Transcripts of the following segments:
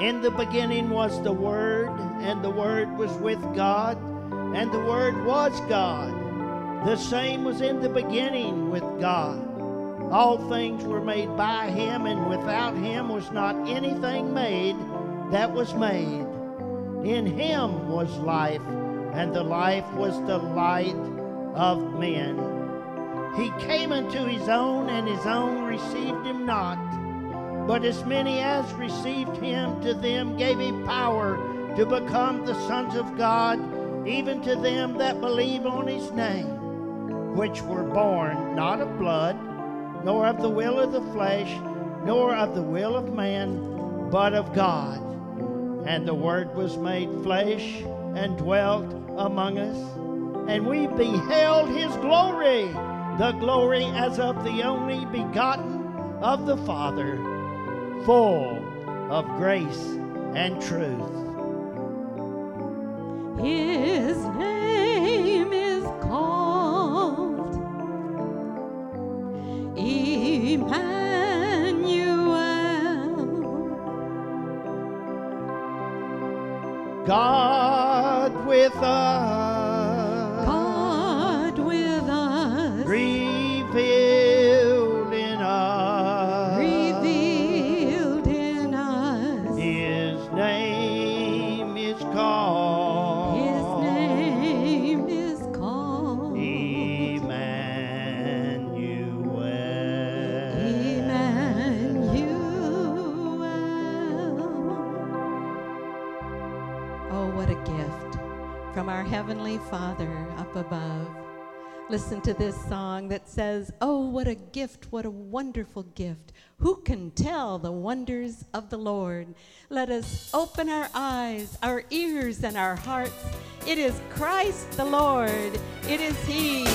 In the beginning was the Word, and the Word was with God, and the Word was God. The same was in the beginning with God. All things were made by him, and without him was not anything made that was made. In him was life, and the life was the light of men. He came unto his own, and his own received him not. But as many as received him, to them gave he power to become the sons of God, even to them that believe on his name, which were born not of blood, nor of the will of the flesh, nor of the will of man, but of God. And the Word was made flesh and dwelt among us, and we beheld his glory, the glory as of the only begotten of the Father, full of grace and truth. His name is called Emmanuel. God with us, Heavenly Father up above. Listen to this song that says, Oh, what a gift, what a wonderful gift. Who can tell the wonders of the Lord? Let us open our eyes, our ears, and our hearts. It is Christ the Lord. It is He.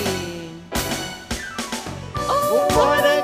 Oh, What a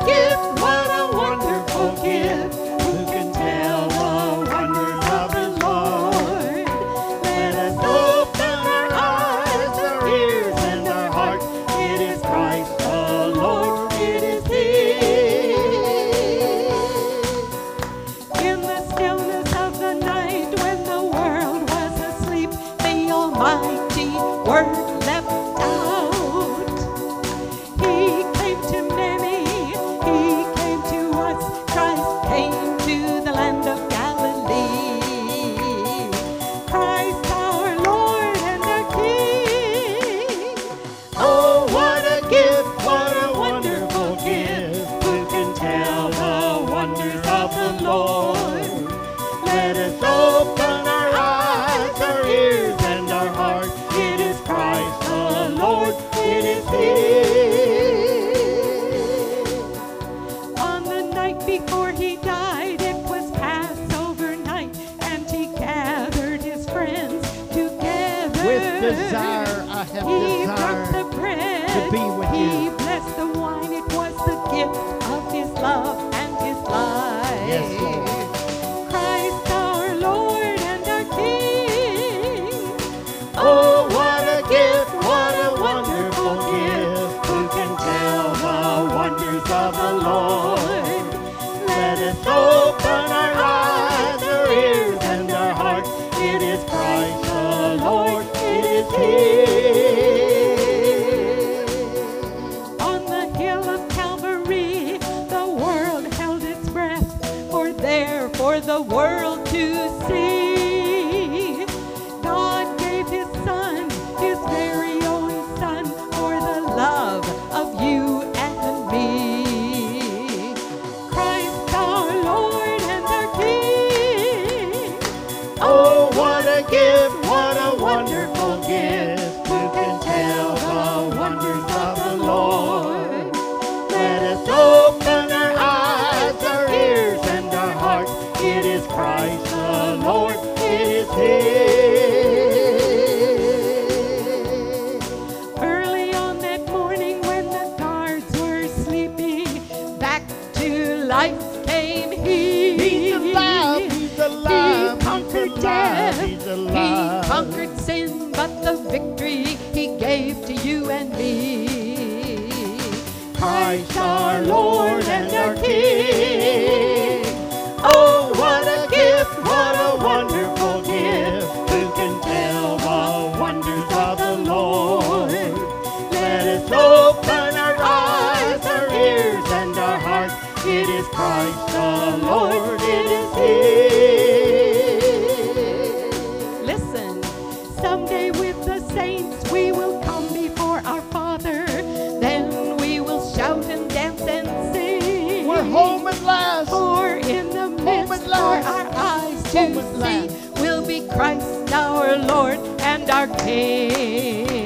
Lord and our King.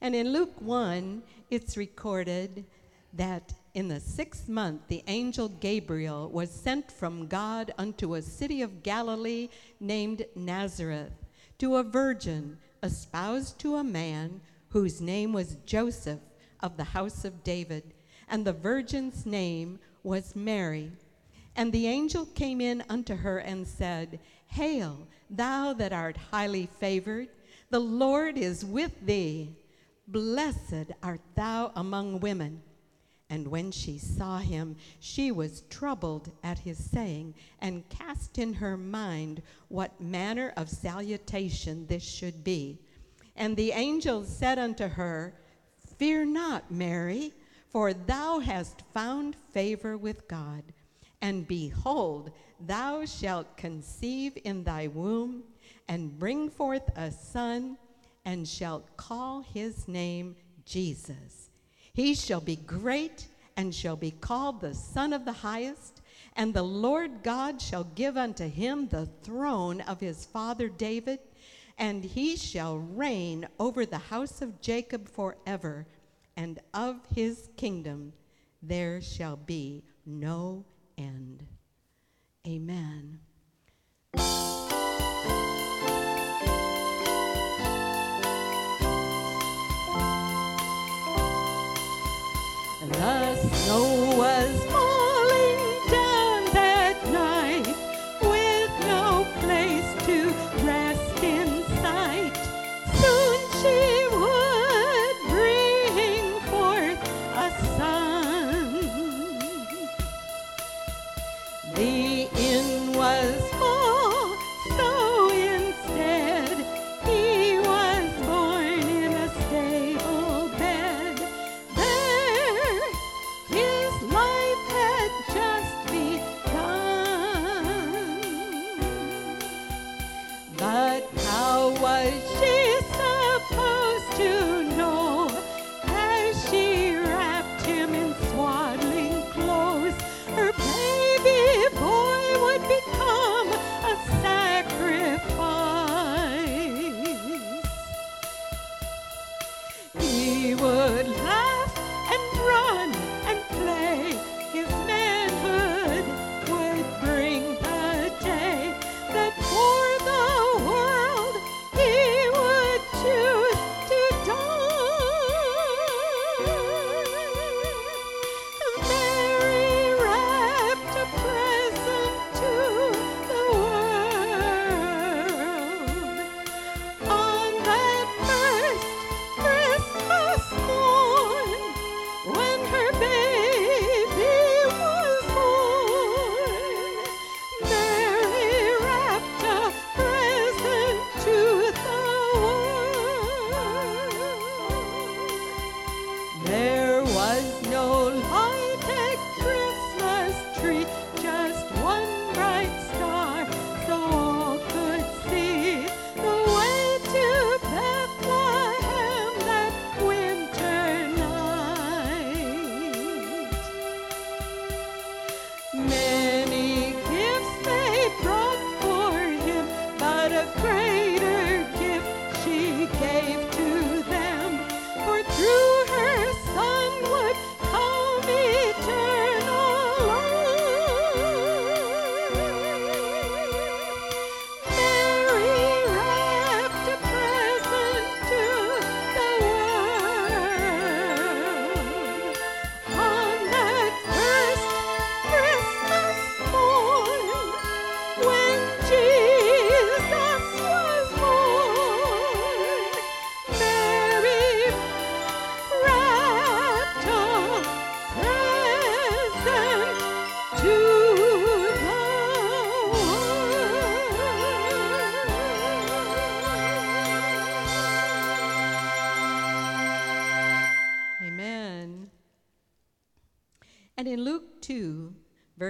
And in Luke 1, it's recorded that in the sixth month, the angel Gabriel was sent from God unto a city of Galilee named Nazareth to a virgin espoused to a man whose name was Joseph of the house of David, and the virgin's name was Mary. And the angel came in unto her and said, Hail, thou that art highly favored, the Lord is with thee. Blessed art thou among women. And when she saw him, she was troubled at his saying, and cast in her mind what manner of salutation this should be. And the angel said unto her, Fear not, Mary, for thou hast found favor with God. And behold, thou shalt conceive in thy womb, and bring forth a son, and shalt call his name Jesus. He shall be great, and shall be called the Son of the Highest. And the Lord God shall give unto him the throne of his father David, and he shall reign over the house of Jacob forever, and of his kingdom there shall be no end. Amen. The snow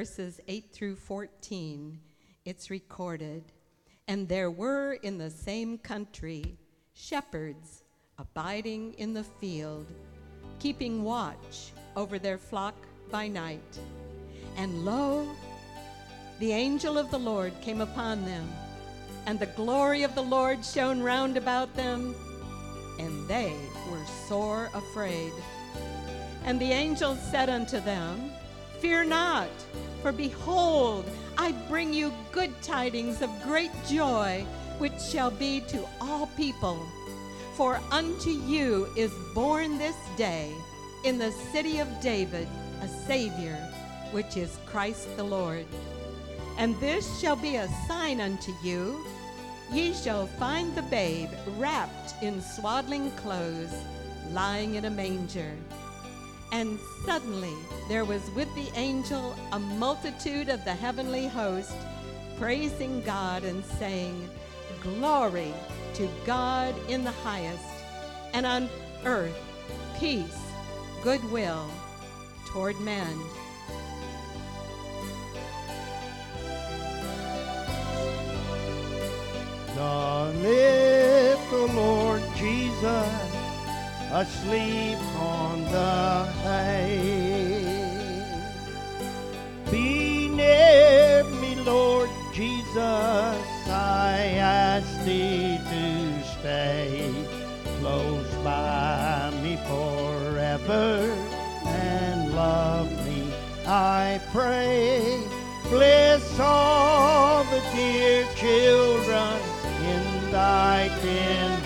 verses 8 through 14, it's recorded And there were in the same country shepherds abiding in the field, keeping watch over their flock by night. And lo, the angel of the Lord came upon them, and the glory of the Lord shone round about them, and they were sore afraid. And the angel said unto them, Fear not, for behold, I bring you good tidings of great joy, which shall be to all people. For unto you is born this day in the city of David a Savior, which is Christ the Lord. And this shall be a sign unto you ye shall find the babe wrapped in swaddling clothes, lying in a manger. And suddenly there was with the angel a multitude of the heavenly host, praising God and saying, Glory to God in the highest, and on earth peace, goodwill toward men. The little Lord Jesus asleep on the hay. Be near me, Lord Jesus, I ask thee to stay close by me forever and love me, I pray. Bless all the dear children in thy tender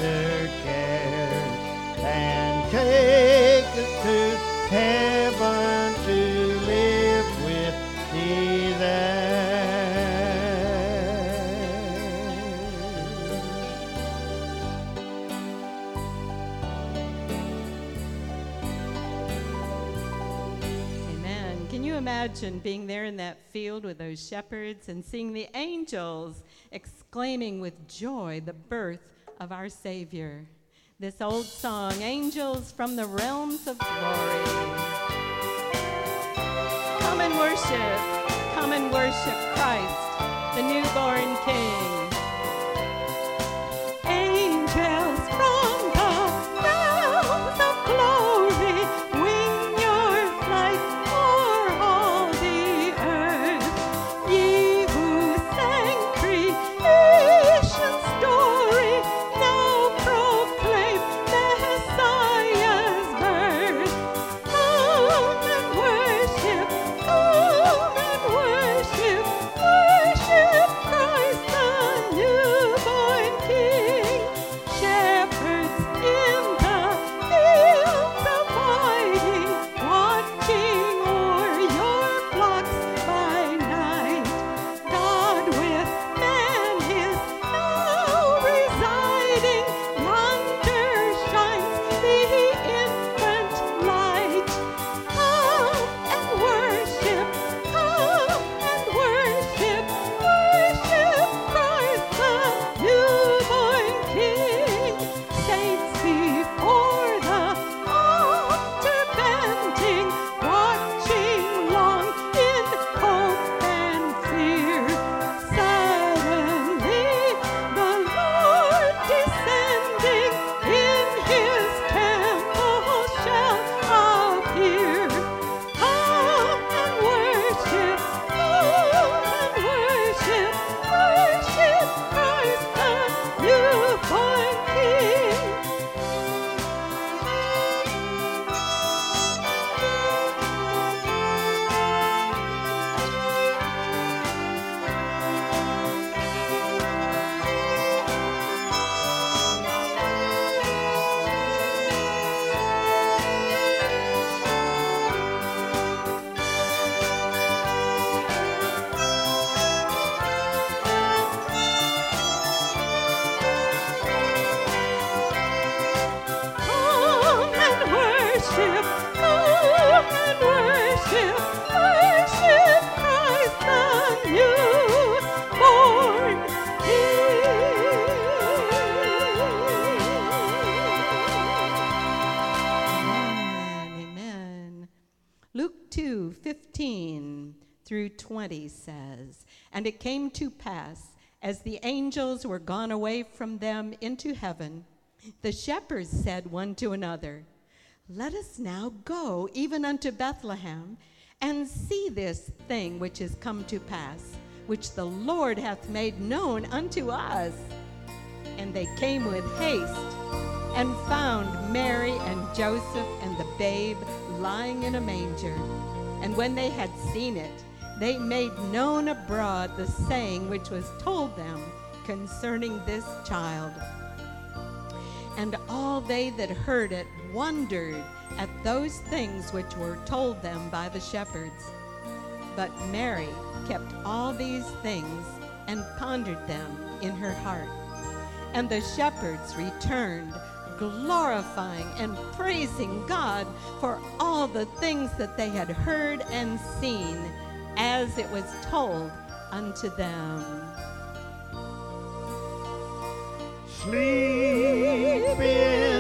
Imagine being there in that field with those shepherds and seeing the angels exclaiming with joy the birth of our Savior? This old song, Angels from the Realms of Glory. Come and worship, come and worship Christ, the newborn King. Through 20 says, And it came to pass, as the angels were gone away from them into heaven, the shepherds said one to another, Let us now go even unto Bethlehem, and see this thing which is come to pass, which the Lord hath made known unto us. And they came with haste and found Mary and Joseph and the babe lying in a manger. And when they had seen it, they made known abroad the saying which was told them concerning this child. And all they that heard it wondered at those things which were told them by the shepherds. But Mary kept all these things and pondered them in her heart. And the shepherds returned, glorifying and praising God for all the things that they had heard and seen as it was told unto them. Sleep in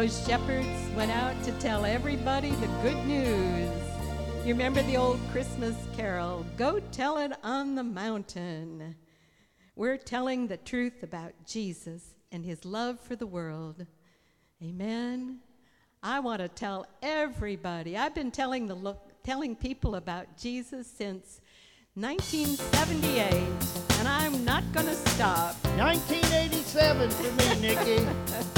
those shepherds went out to tell everybody the good news. You remember the old Christmas carol, Go Tell It on the Mountain. We're telling the truth about Jesus and his love for the world. Amen. I want to tell everybody. I've been telling the lo- telling people about Jesus since 1978, and I'm not going to stop. 1987 for me, Nikki.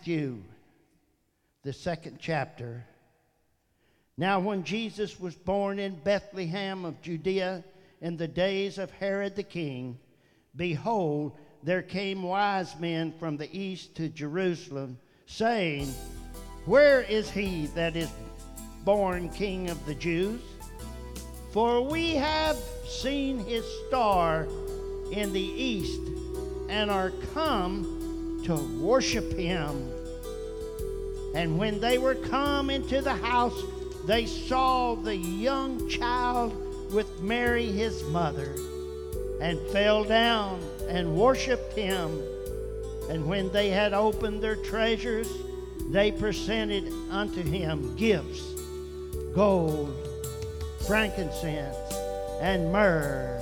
Matthew, the second chapter. Now, when Jesus was born in Bethlehem of Judea in the days of Herod the king, behold, there came wise men from the east to Jerusalem, saying, Where is he that is born king of the Jews? For we have seen his star in the east and are come to worship him. And when they were come into the house, they saw the young child with Mary his mother, and fell down and worshiped him. And when they had opened their treasures, they presented unto him gifts gold, frankincense, and myrrh.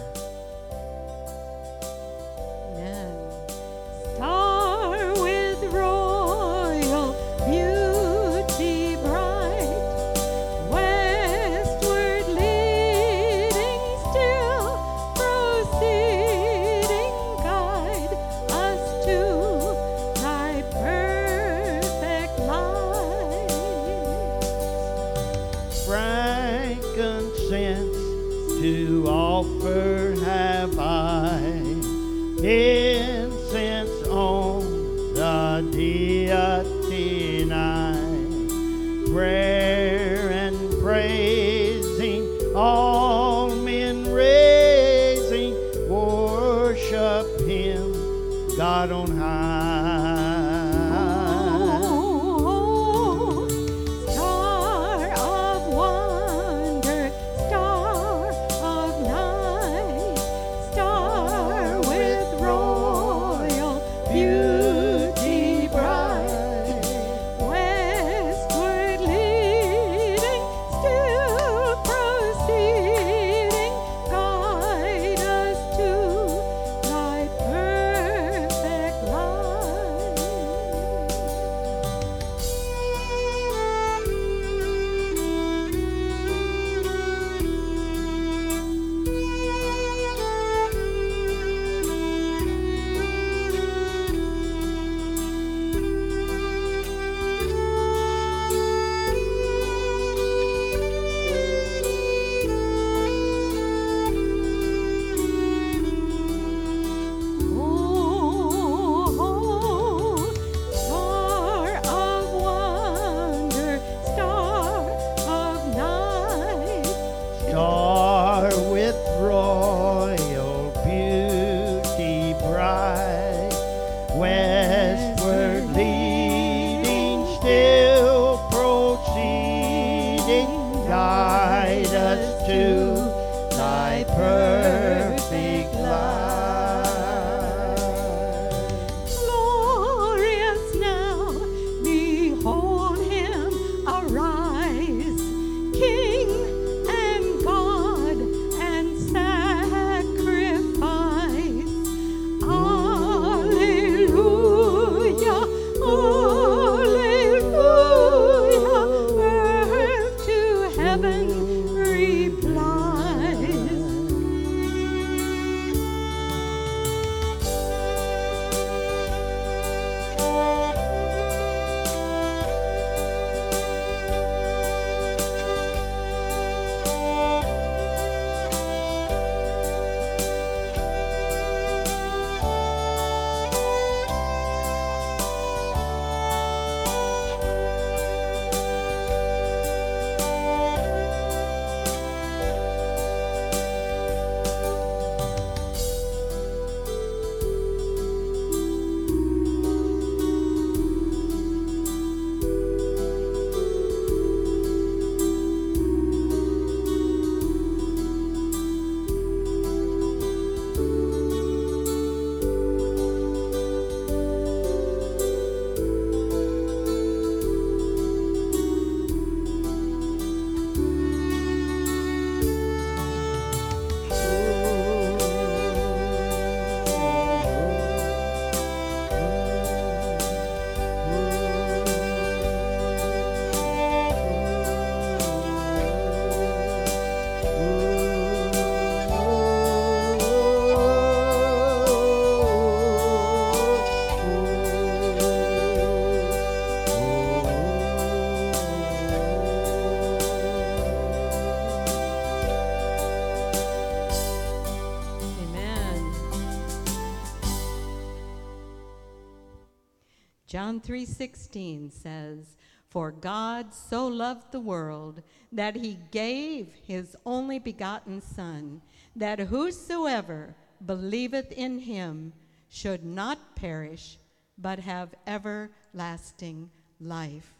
John 3:16 says, "For God so loved the world that he gave his only begotten son, that whosoever believeth in him should not perish, but have everlasting life."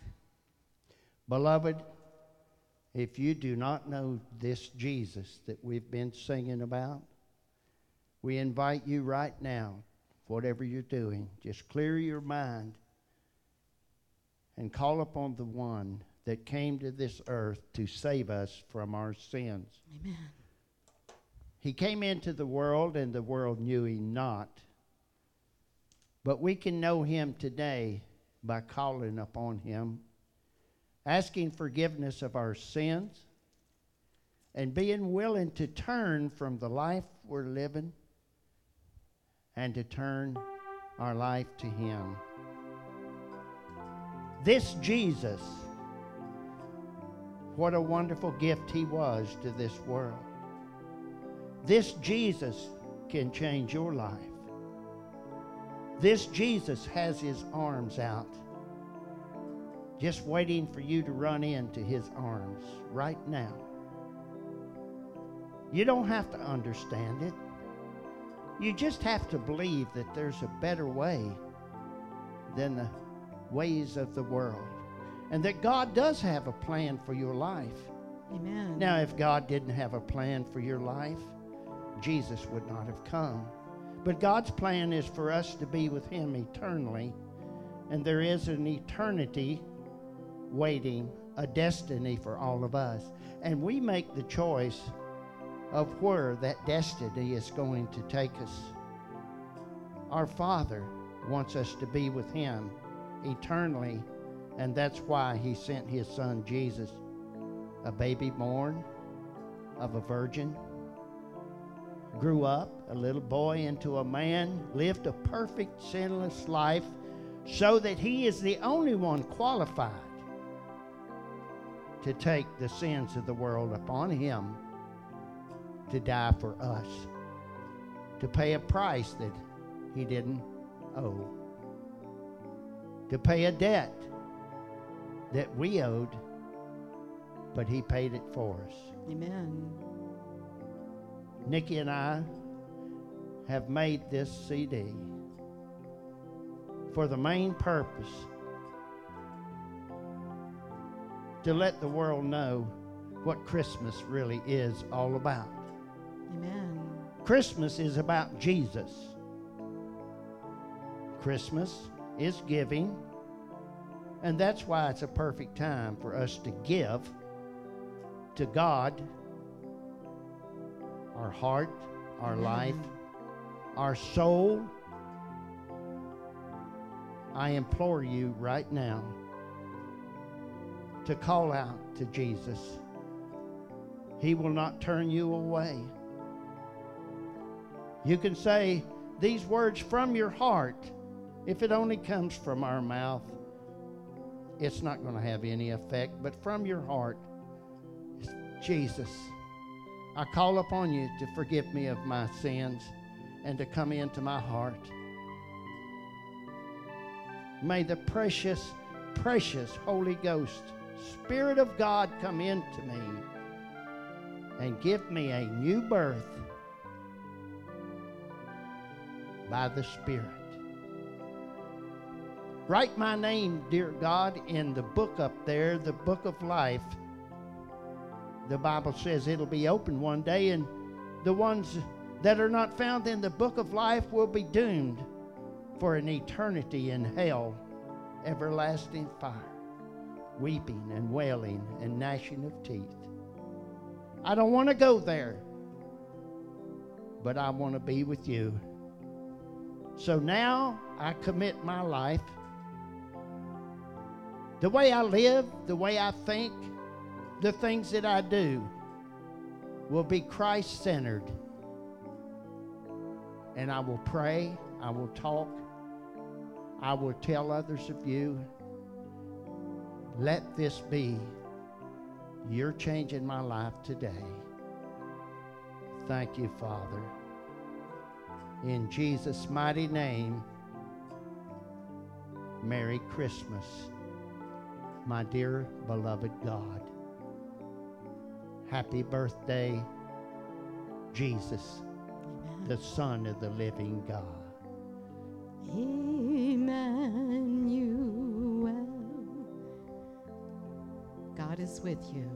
Beloved, if you do not know this Jesus that we've been singing about, we invite you right now, whatever you're doing, just clear your mind and call upon the one that came to this earth to save us from our sins. Amen. He came into the world, and the world knew him not. But we can know him today by calling upon him, asking forgiveness of our sins, and being willing to turn from the life we're living and to turn our life to him. This Jesus, what a wonderful gift he was to this world. This Jesus can change your life. This Jesus has his arms out, just waiting for you to run into his arms right now. You don't have to understand it. You just have to believe that there's a better way than the ways of the world and that God does have a plan for your life. Amen. Now, if God didn't have a plan for your life, Jesus would not have come. But God's plan is for us to be with Him eternally, and there is an eternity waiting, a destiny for all of us. And we make the choice of where that destiny is going to take us. Our Father wants us to be with Him eternally, and that's why He sent His Son Jesus, a baby born of a virgin grew up, a little boy, into a man, lived a perfect, sinless life, so that he is the only one qualified to take the sins of the world upon him to die for us, to pay a price that he didn't owe, to pay a debt that we owed, but he paid it for us. Amen. Nikki and I have made this CD for the main purpose to let the world know what Christmas really is all about. Amen. Christmas is about Jesus. Christmas is giving, and that's why it's a perfect time for us to give to God our heart, our Amen. life, our soul. I implore you right now to call out to Jesus. He will not turn you away. You can say these words from your heart. If it only comes from our mouth, it's not going to have any effect, but from your heart, Jesus. I call upon you to forgive me of my sins and to come into my heart. May the precious, precious Holy Ghost, Spirit of God, come into me and give me a new birth by the Spirit. Write my name, dear God, in the book up there, the book of life the Bible says it'll be open one day, and the ones that are not found in the book of life will be doomed for an eternity in hell, everlasting fire, weeping and wailing and gnashing of teeth. I don't want to go there, but I want to be with you. So now I commit my life, the way I live, the way I think, the things that I do will be Christ centered. And I will pray, I will talk, I will tell others of you. Let this be your change in my life today. Thank you, Father. In Jesus' mighty name, Merry Christmas, my dear beloved God. Happy birthday, Jesus, the Son of the living God. Emmanuel. God is with you.